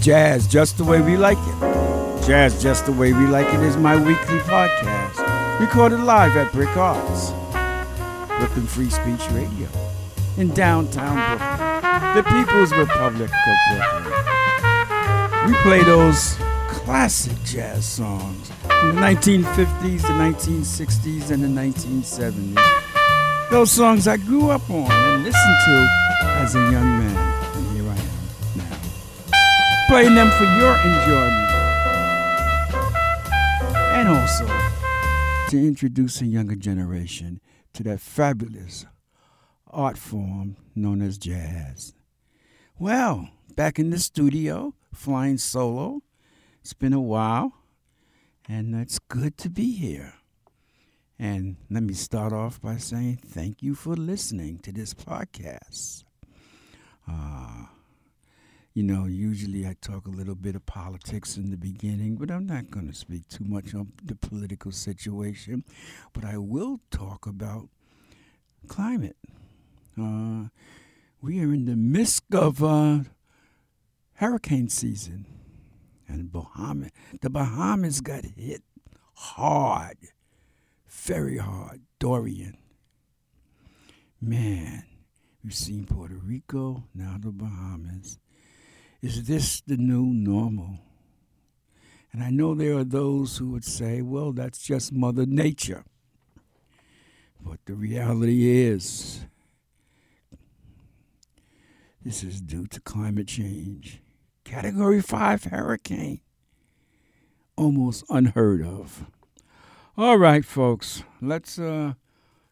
Jazz Just the Way We Like It. Jazz Just the Way We Like It is my weekly podcast, recorded live at BRIC Arts, Brooklyn Free Speech Radio, in downtown Brooklyn, the People's Republic of Brooklyn. We play those classic jazz songs from the 1950s, the 1960s, and the 1970s. Those songs I grew up on and listened to as a young man. Playing them for your enjoyment. And also to introduce a younger generation to that fabulous art form known as jazz. Well, back in the studio, flying solo. It's been a while, and it's good to be here. And let me start off by saying thank you for listening to this podcast. Uh, you know, usually I talk a little bit of politics in the beginning, but I'm not going to speak too much on the political situation. But I will talk about climate. Uh, we are in the midst of uh, hurricane season, and the Bahamas got hit hard very hard. Dorian. Man, we've seen Puerto Rico, now the Bahamas. Is this the new normal? And I know there are those who would say, well, that's just Mother Nature. But the reality is, this is due to climate change. Category 5 hurricane. Almost unheard of. All right, folks, let's uh,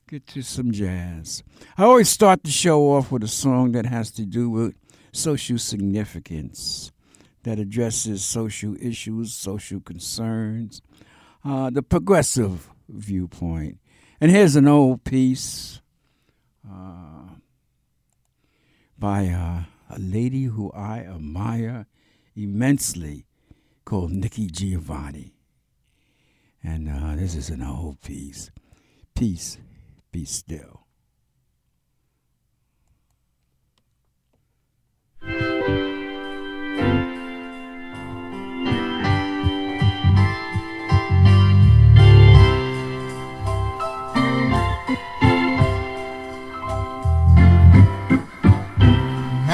get to some jazz. I always start the show off with a song that has to do with social significance, that addresses social issues, social concerns, uh, the progressive viewpoint. And here's an old piece uh, by uh, a lady who I admire immensely called Nikki Giovanni. And uh, this is an old piece. Peace, be still.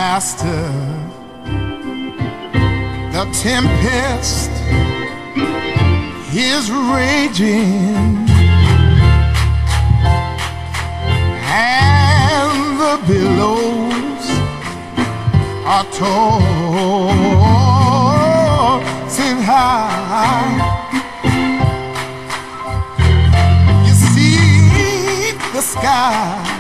Master, the tempest is raging and the billows are tossing high. You see the sky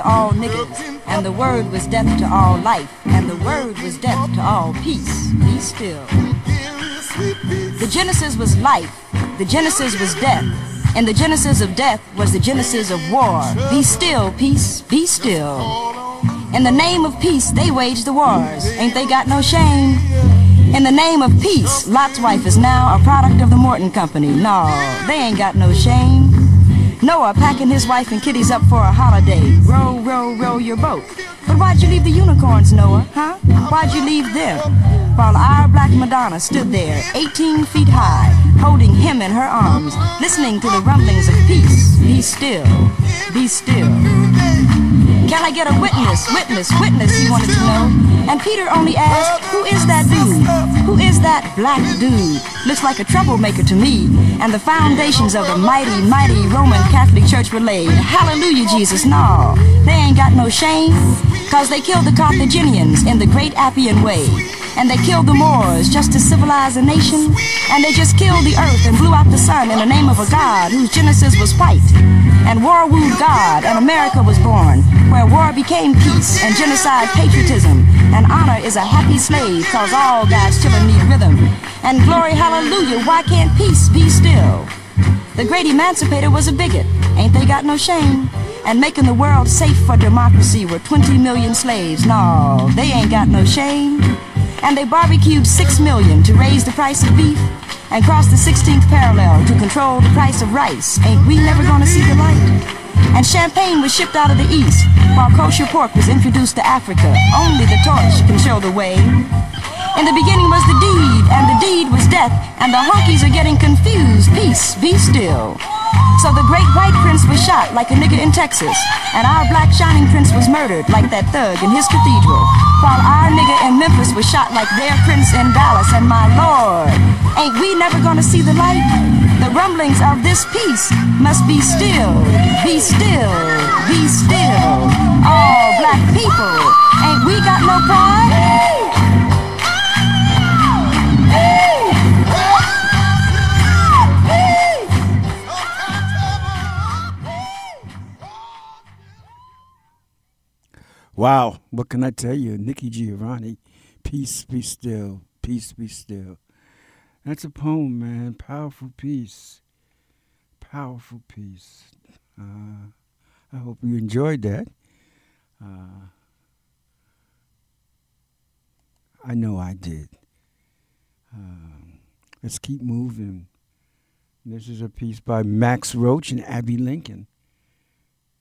to all niggers, and the Word was death to all life, and the Word was death to all peace. Be still. The Genesis was life, the Genesis was death, and the Genesis of death was the Genesis of war. Be still, peace, be still. In the name of peace, they wage the wars. Ain't they got no shame? In the name of peace, Lot's wife is now a product of the Morton Company. No, they ain't got no shame. Noah packing his wife and kiddies up for a holiday. Row, row, row your boat. But why'd you leave the unicorns, Noah, huh? Why'd you leave them? While our black Madonna stood there, 18 feet high, holding him in her arms, listening to the rumblings of peace. Be still, be still. Can I get a witness, witness, witness, he wanted to know. And Peter only asked, who is that dude? Who is that black dude? Looks like a troublemaker to me. And the foundations of the mighty, mighty Roman Catholic Church were laid. Hallelujah, Jesus, no. They ain't got no shame. Cause they killed the Carthaginians in the great Appian Way. And they killed the Moors just to civilize a nation. And they just killed the earth and blew out the sun in the name of a God whose genesis was white. And war wooed God, and America was born, where war became peace and genocide patriotism. And honor is a happy slave, cause all God's children need rhythm. And glory, hallelujah, why can't peace be still? The great emancipator was a bigot, ain't they got no shame? And making the world safe for democracy were 20 million slaves. No, they ain't got no shame. And they barbecued 6 million to raise the price of beef and crossed the 16th parallel to control the price of rice. Ain't we never gonna see the light? And champagne was shipped out of the east, while kosher pork was introduced to Africa. Only the torch can show the way. In the beginning was the deed, and the deed was death, and the honkies are getting confused. Peace, be still. So the great white prince was shot like a nigga in Texas, and our black shining prince was murdered like that thug in his cathedral, while our nigga in Memphis was shot like their prince in Dallas, and my lord, ain't we never gonna see the light? The rumblings of this peace must be still, be still, be still. All black people, ain't we got no pride? Wow, what can I tell you? Nikki Giovanni, Peace Be Still, Peace Be Still. That's a poem, man. Powerful piece. Powerful piece. Uh, I hope you enjoyed that. Uh, I know I did. Um, let's keep moving. This is a piece by Max Roach and Abbey Lincoln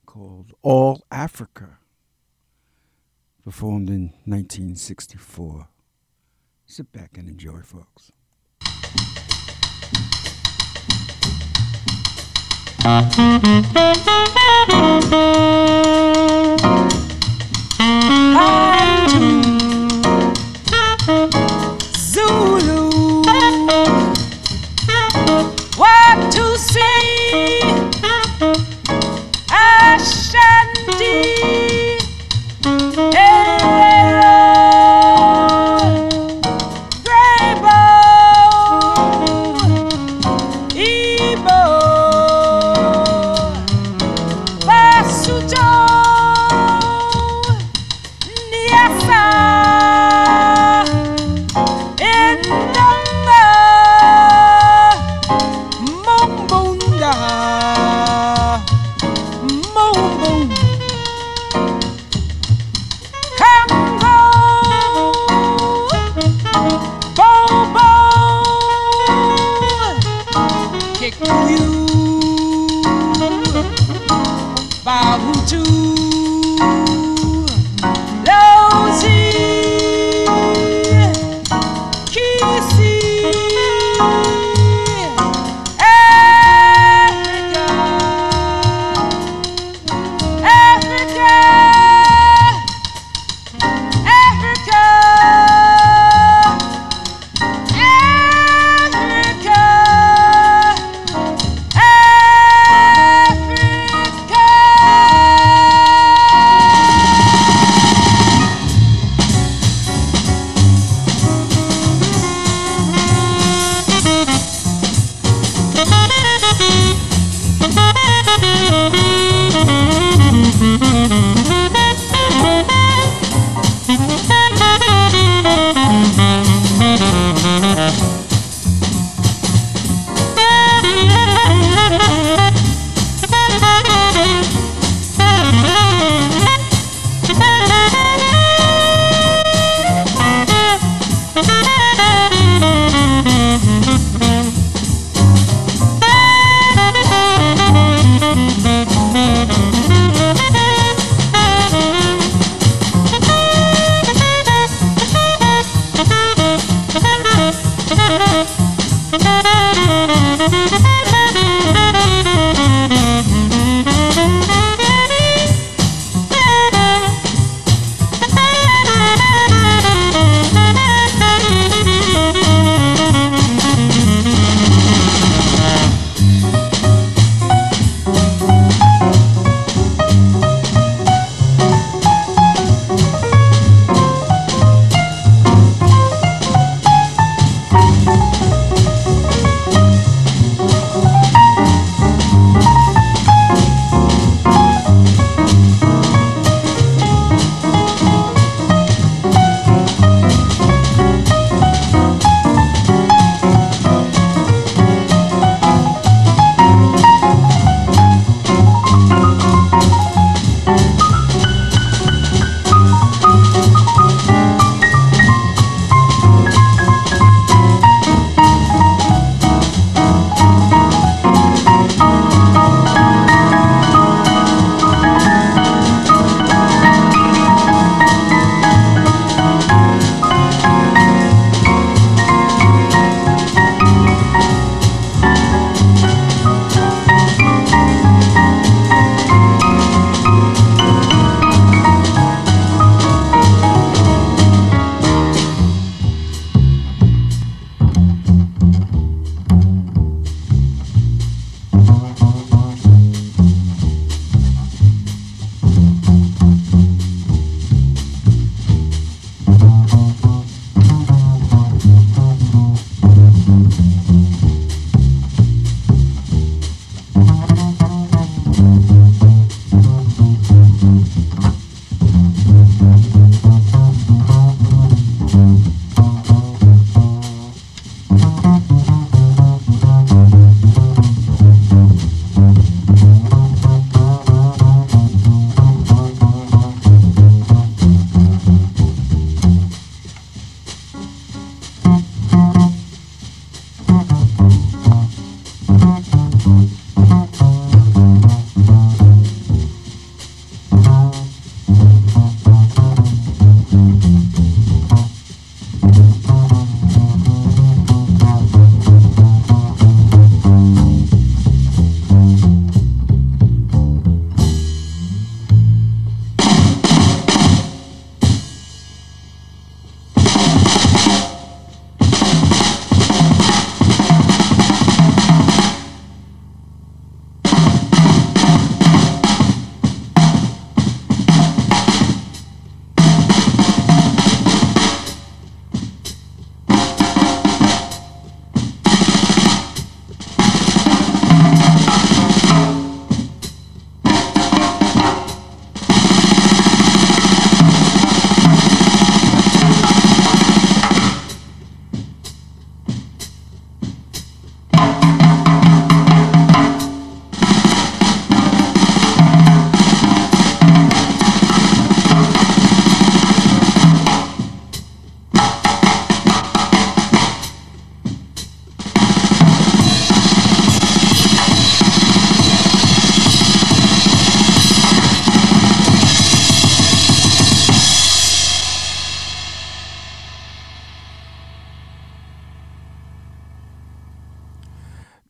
called All Africa performed in 1964. Sit back and enjoy, folks. Zulu.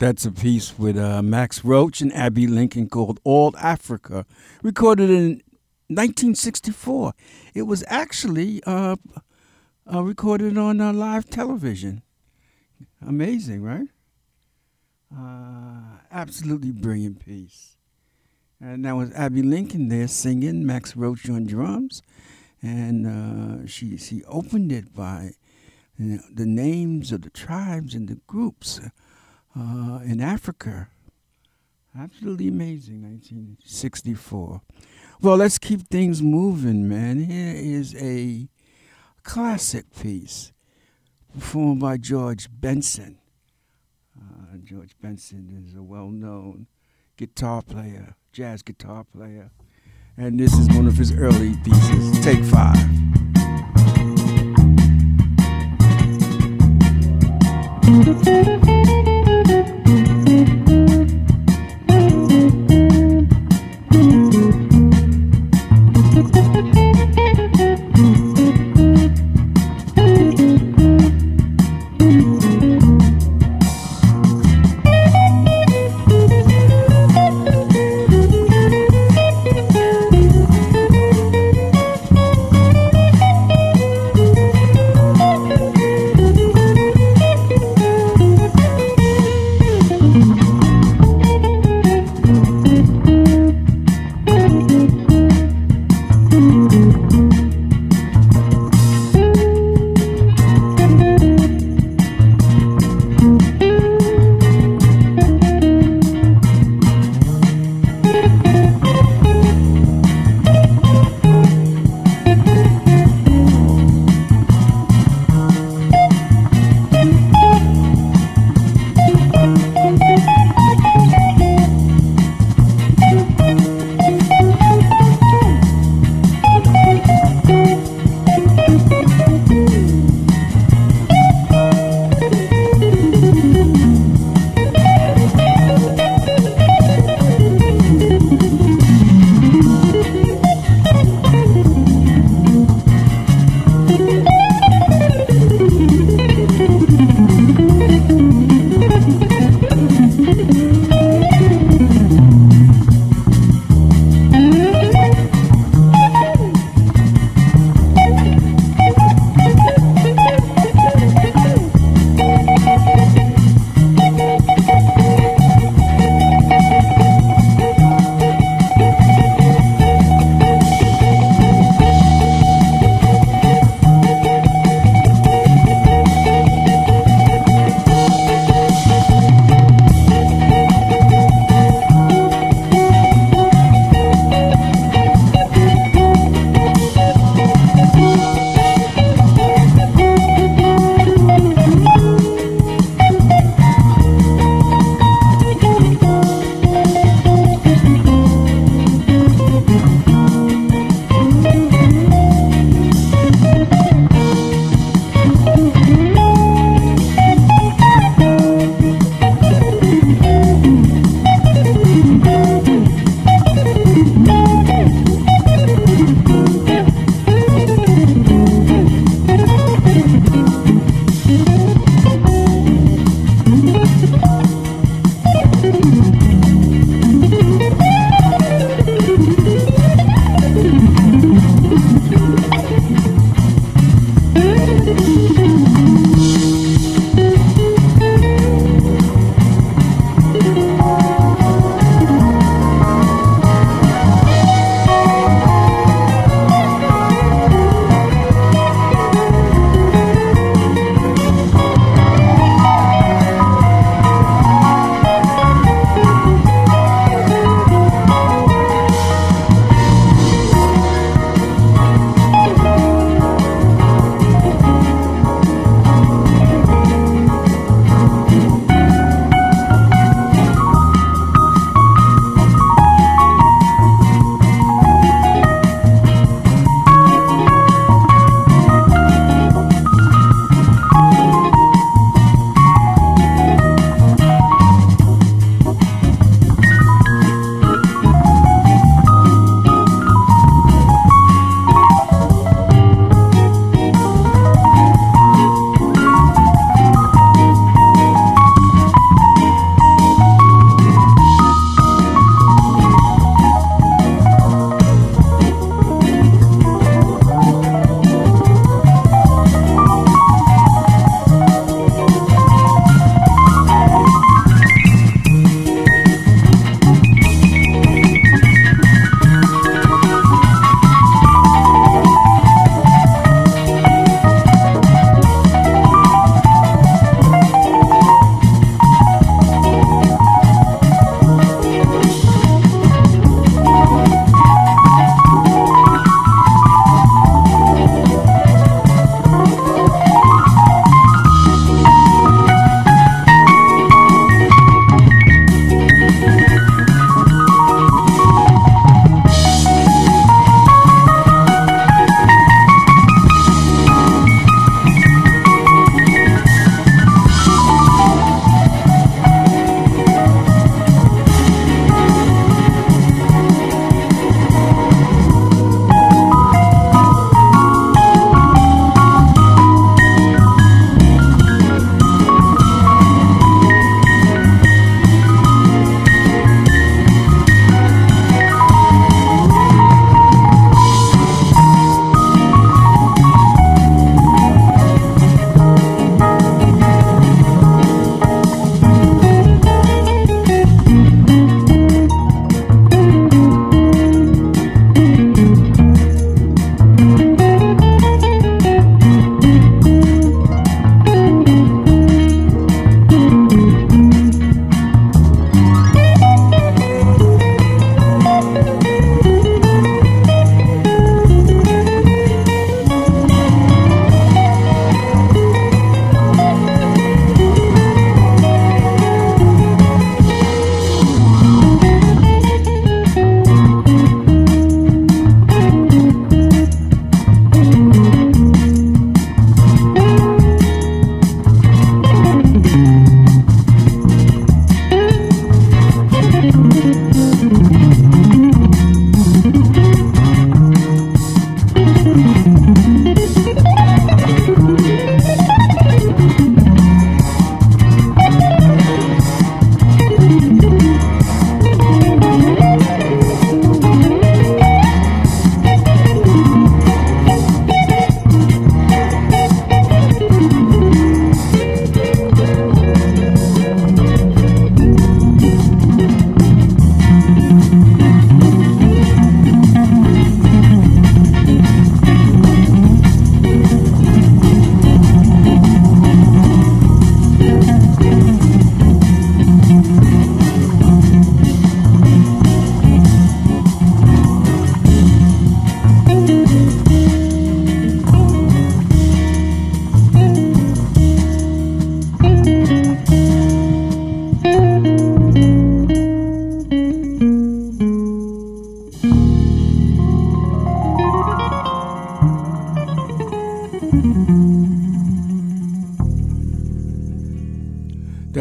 That's a piece with uh, Max Roach and Abbey Lincoln called All Africa, recorded in 1964. It was actually uh, uh, recorded on uh, live television. Amazing, right? Uh, absolutely brilliant piece. And that was Abbey Lincoln there singing, Max Roach on drums. And uh, she, she opened it by you know, the names of the tribes and the groups uh, in Africa. Absolutely amazing, 1964. Well, let's keep things moving, man. Here is a classic piece performed by George Benson. Uh, George Benson is a well known guitar player, jazz guitar player, and this is one of his early pieces, Take Five.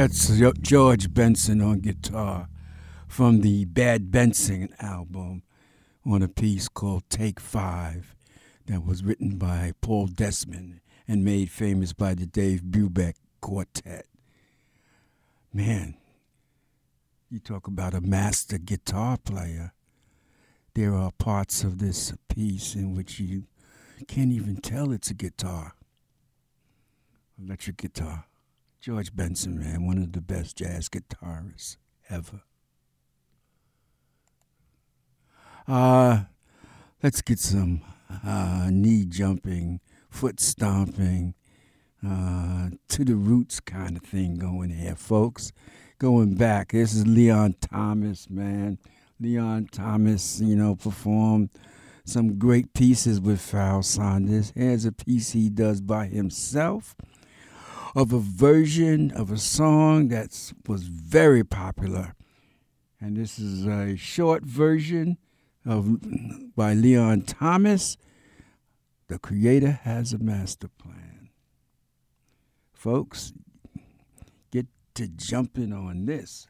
That's George Benson on guitar from the Bad Benson album on a piece called Take Five that was written by Paul Desmond and made famous by the Dave Brubeck Quartet. Man, you talk about a master guitar player. There are parts of this piece in which you can't even tell it's a guitar. Electric guitar. George Benson, man, one of the best jazz guitarists ever. Uh, let's get some uh, knee jumping, foot stomping, uh, to the roots kind of thing going here, folks. Going back, this is Leon Thomas, man. Leon Thomas, you know, performed some great pieces with Pharoah Sanders. Here's a piece he does by himself of a version of a song that was very popular. And this is a short version of by Leon Thomas. The Creator has a master plan. Folks, get to jumping on this.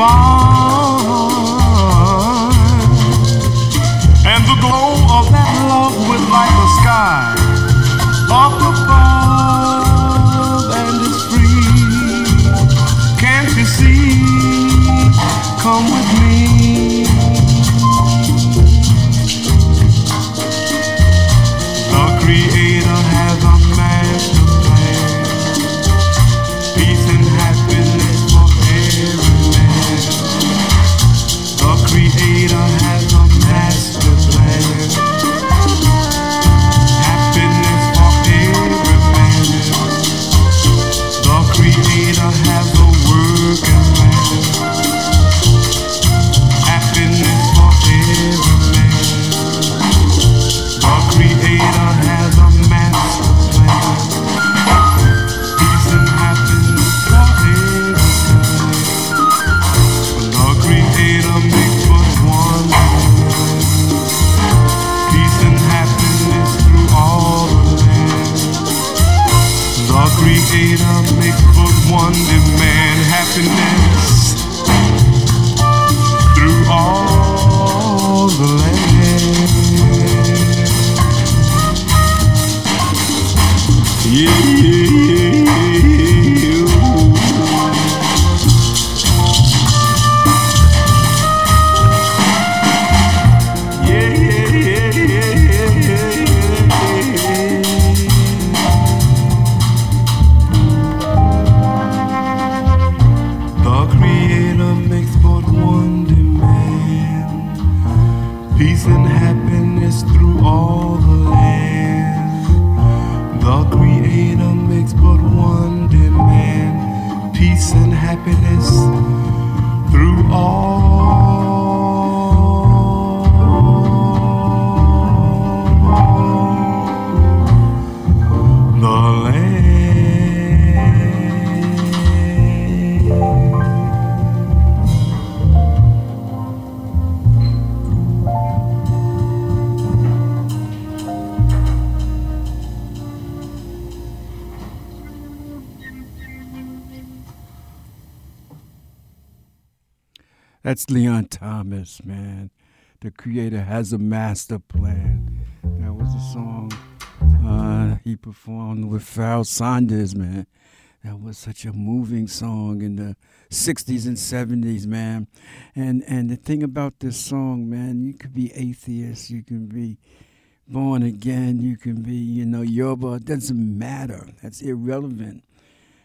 Peace and Thomas, man. The creator has a master plan. That was a song uh, he performed with Pharoah Sanders, man. That was such a moving song in the 60s and 70s, man. And and the thing about this song, man, you could be atheist, you can be born again, you can be, you know, Yoruba. It doesn't matter. That's irrelevant.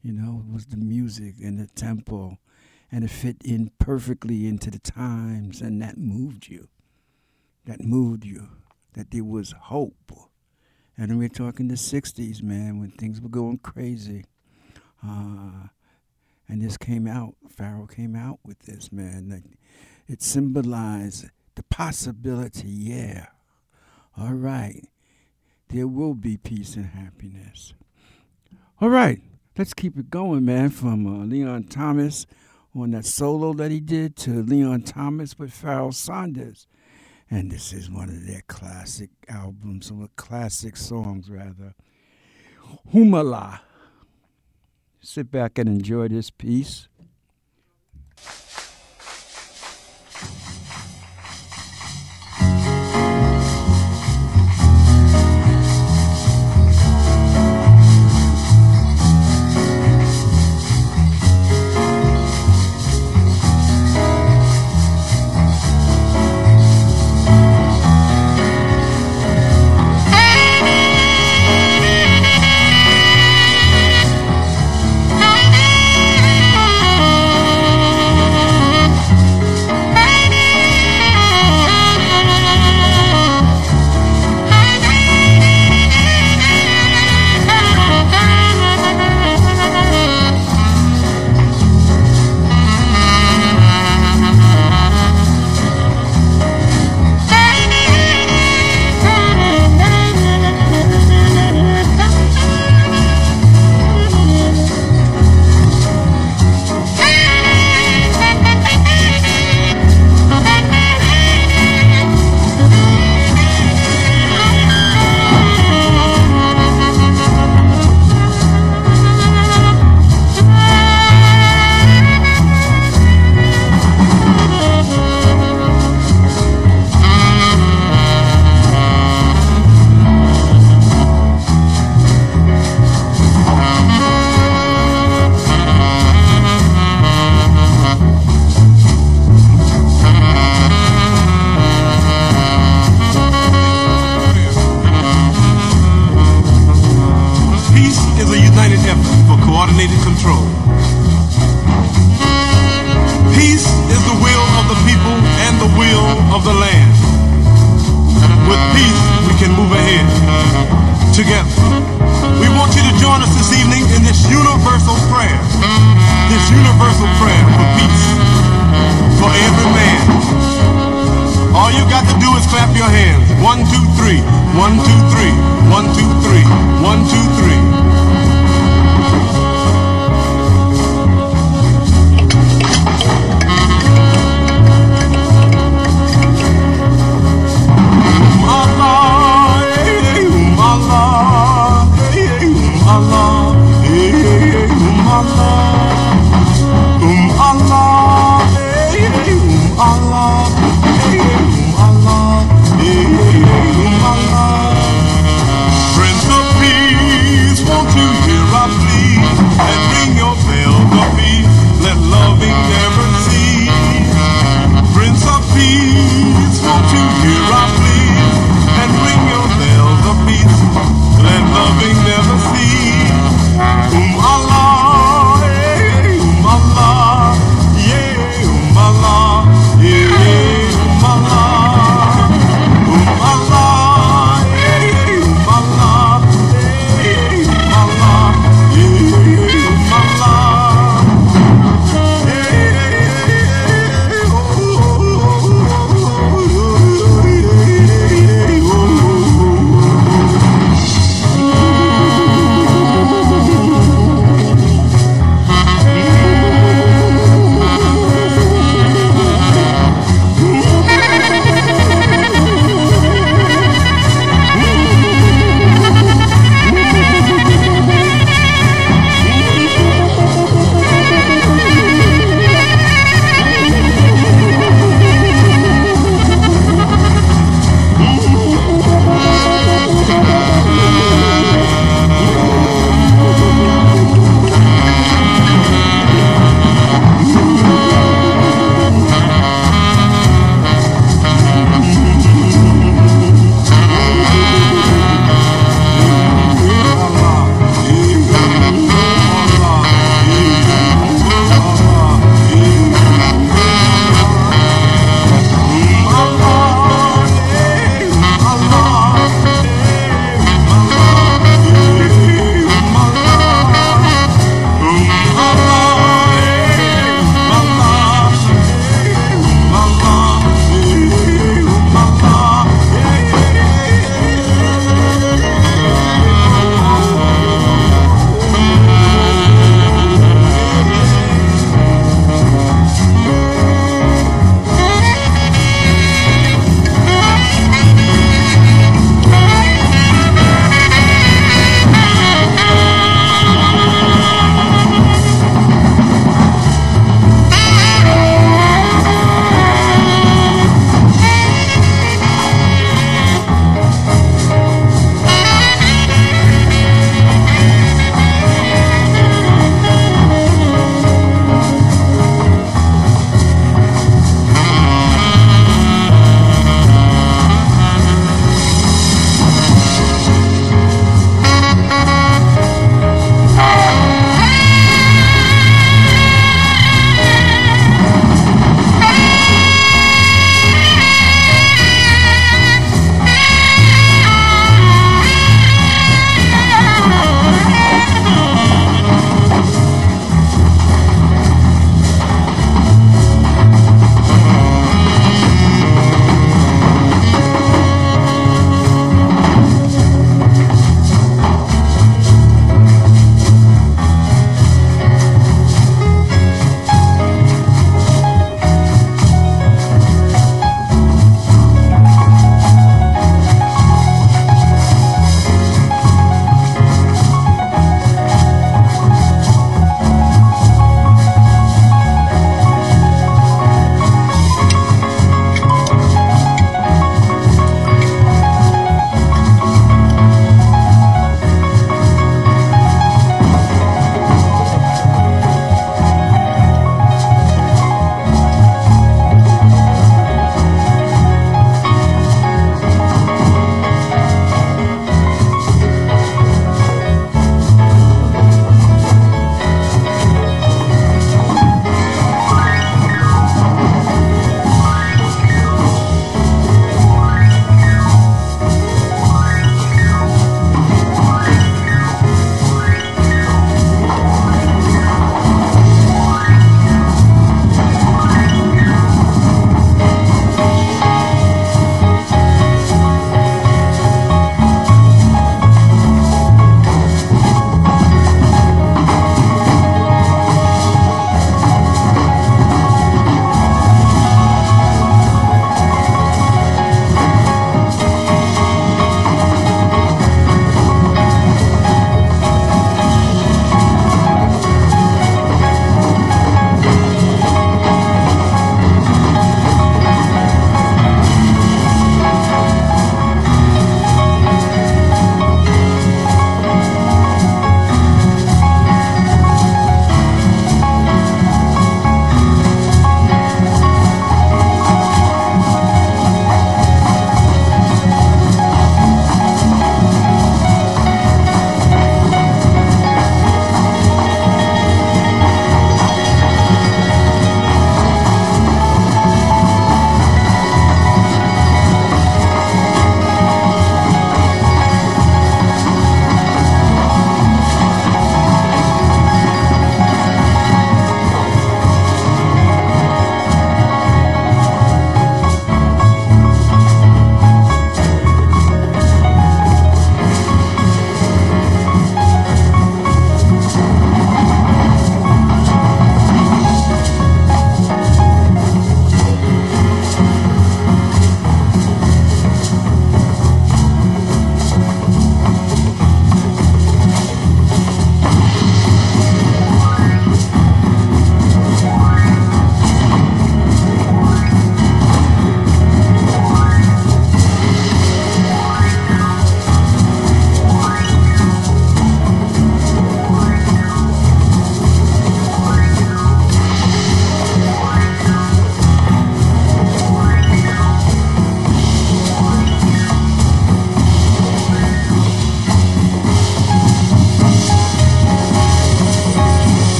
You know, it was the music and the tempo and it fit in perfectly into the times, and that moved you. That moved you. That there was hope. And we're talking the 60s, man, when things were going crazy. Uh, and this came out, Pharoah came out with this, man. Like, it symbolized the possibility, yeah. All right. There will be peace and happiness. All right. Let's keep it going, man, from uh, Leon Thomas on that solo that he did to Leon Thomas with Pharoah Sanders. And this is one of their classic albums, or classic songs, rather. Humala. Sit back and enjoy this piece.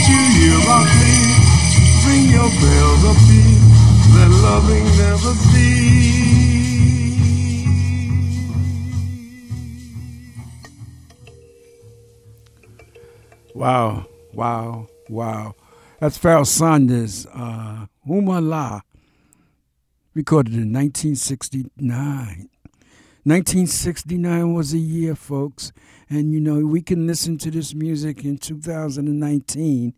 Won't you hear our plea? Ring your bells of peace, let loving never cease. Wow, wow, wow. That's Pharoah Sanders, uh, Humala, recorded in 1969. 1969 was a year, folks, and you know, we can listen to this music in 2019,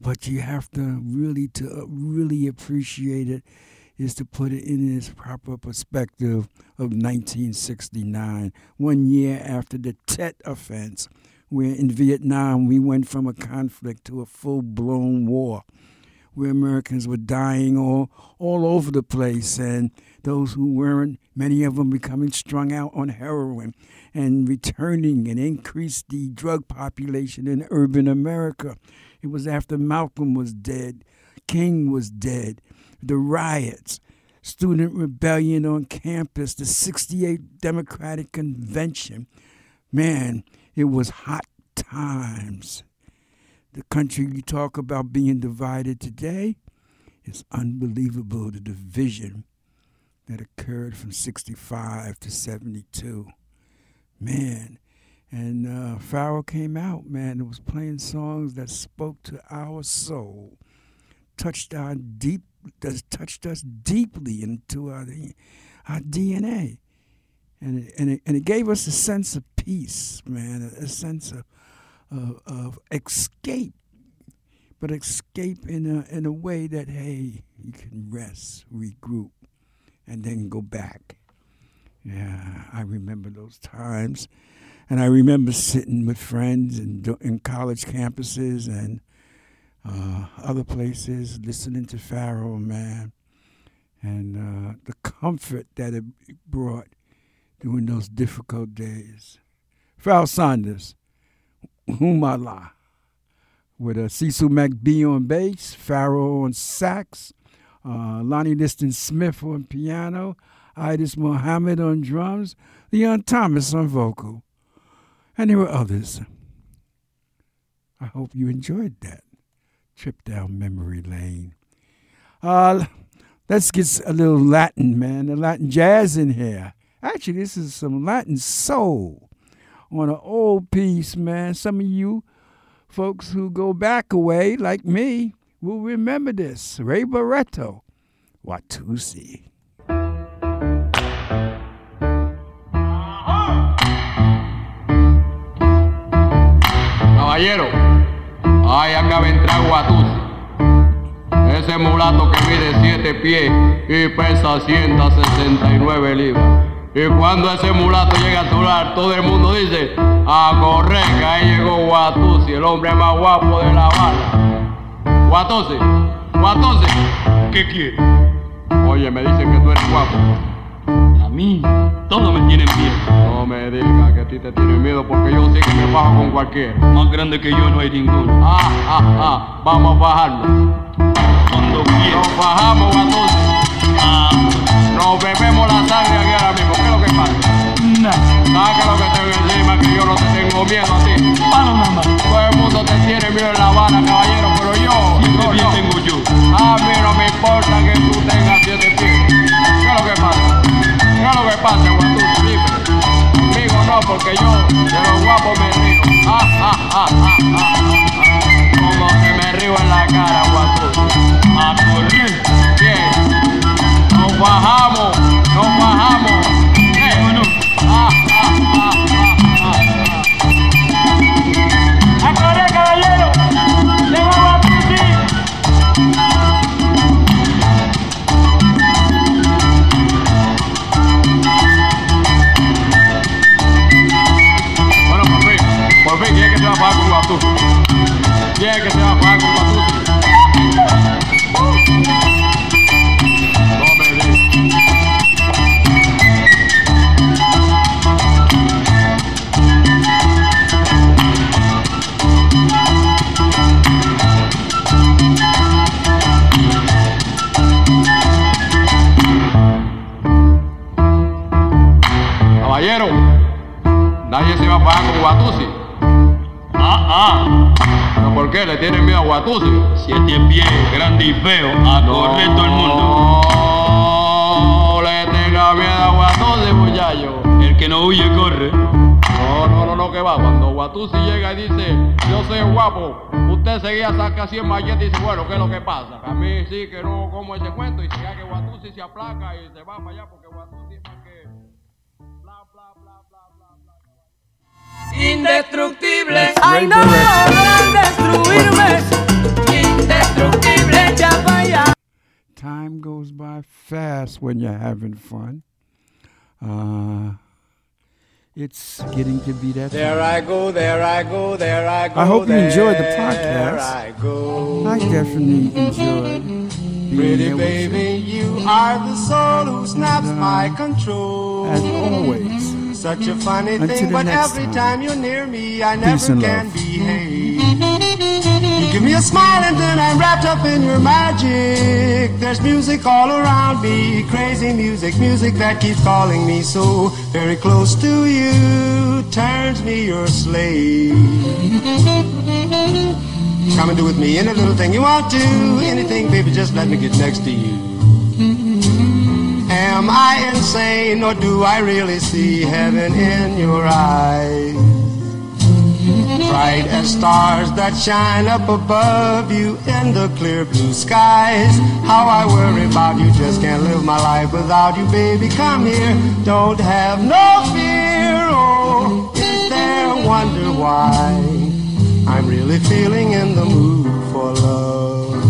but you have to really, to uh, really appreciate it is to put it in its proper perspective of 1969, one year after the Tet offense where in Vietnam we went from a conflict to a full blown war, where Americans were dying all, all over the place, and those who weren't, many of them becoming strung out on heroin and returning and increased the drug population in urban America. It was after Malcolm was dead, King was dead, the riots, student rebellion on campus, the 68 Democratic Convention. Man, it was hot times. The country you talk about being divided today is unbelievable. The division that occurred from 65 to 72. Man. And uh, came out, man, and was playing songs that spoke to our soul, touched our deep, that touched us deeply into our, our DNA. And it, and, it, and it gave us a sense of peace, man, a, a sense of, of, of escape, but escape in a, in a way that, hey, you can rest, regroup, and then go back. Yeah, I remember those times. And I remember sitting with friends in, in college campuses and uh, other places, listening to Pharoah, man, and uh, the comfort that it brought during those difficult days. Pharoah Sanders, Humala, with uh, Cecil McBee on bass, Pharoah on sax, uh, Lonnie Liston Smith on piano, Idris Muhammad on drums, Leon Thomas on vocal, and there were others. I hope you enjoyed that trip down memory lane. Uh, let's get a little Latin, man, a Latin jazz in here. Actually, this is some Latin soul on an old piece, man. Some of you folks who go back away, like me, will remember this. Ray Barretto, Watusi. Caballero, ahí acaba de entrar Watusi. Ese mulato que mide 7 pies y pesa 169 libras. Y cuando ese mulato llega a tu lado, todo el mundo dice, a correr, que ahí llegó Watusi, el hombre más guapo de La Habana. Watusi, Watusi, ¿qué quiere? Oye, me dicen que tú eres guapo. A mí, todos me tienen miedo. No me digas ti te tienen miedo porque yo sí que me bajo con cualquiera. Más grande que yo no hay ninguno. Ah, ah, ah, vamos a bajarnos. Cuando. Nos bajamos, Watusi. Ah, Nos bebemos la sangre aquí ahora mismo. ¿Qué es lo que pasa? nah, Saca lo que tengo encima, que yo no te tengo miedo a ti. palo nada más. Todo el mundo te tiene miedo en La Habana, caballero, pero yo, bien yo. tengo yo. A mí no me importa que tú tengas siete pies. ¿Qué es lo que pasa? ¿Qué es lo que pasa, porque yo de los guapos me río. Ah, ah, ah, ah, ah. Como que me río en la cara, Guatusi. A correr. Bien. Nos bajamos. que se va a con Caballero, nadie se va a pagar con Guatusi. Ah, ah. ¿Pero por qué? ¿Le tienen miedo a Guatusi? Siete pies, grande y feo, a correr todo el mundo. No le tenga miedo a Guatusi, muchacho. El que no huye corre. No, no, no, no, que va. Cuando Guatusi llega y dice, yo soy guapo, usted seguía saca así en mallete y dice, bueno, ¿qué es lo que pasa? A mí sí que no como ese cuento y si ya que Guatusi se aplaca y se va para allá porque Guatusi es que... Indestructible. Ay, no, destruirme. Indestructible, ya vaya. Time goes by fast when you're having fun. Uh, it's getting to be that There time. I go, there I go, there I go. I hope you enjoyed the there podcast. I go. I definitely enjoyed being Pretty here with baby, you are the soul who snaps my you. control. As always, Such a funny Until thing, but every time. time you're near me, I Peace never and can love. behave. You give me a smile and then I'm wrapped up in your magic. There's music all around me, crazy music, music that keeps calling me so very close to you. Turns me your slave. Come and do with me any little thing you want to, anything, baby, just let me get next to you. Am I insane or do I really see heaven in your eyes? Bright as stars that shine up above you in the clear blue skies. How I worry about you, just can't live my life without you, baby. Come here, don't have no fear. Oh, is there a wonder why I'm really feeling in the mood for love?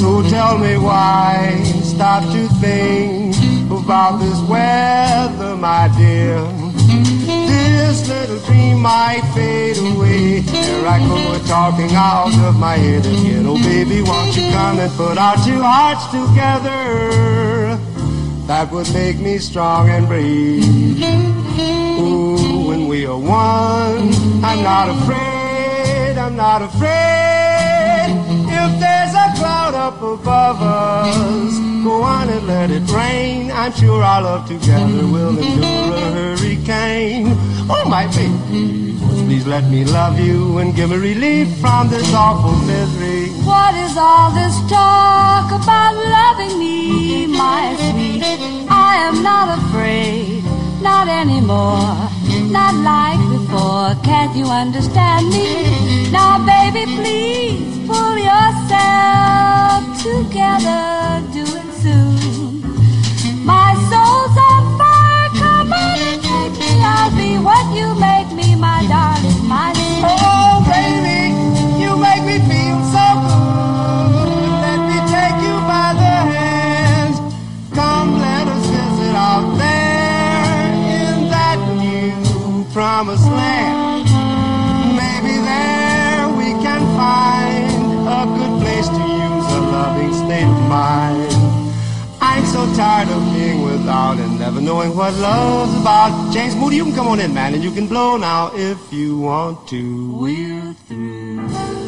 So tell me why stop to think about this weather, my dear. This little dream might fade away. Here I go talking out of my head again. Oh baby, won't you come and put our two hearts together? That would make me strong and brave. Ooh, when we are one, I'm not afraid, I'm not afraid. If there's a up above us, go on and let it rain. I'm sure our love together will endure a hurricane. Oh, my baby, please let me love you and give me relief from this awful misery. What is all this talk about loving me, my sweet? I am not afraid, not anymore, not like before. Can't you understand me? Now, baby, please pull yourself together, do it soon. My soul's on fire, come on and take me. I'll be what you make me, my darling, tired of being without and never knowing what love's about. James Moody, you can come on in, man, and you can blow now if you want to. We're through.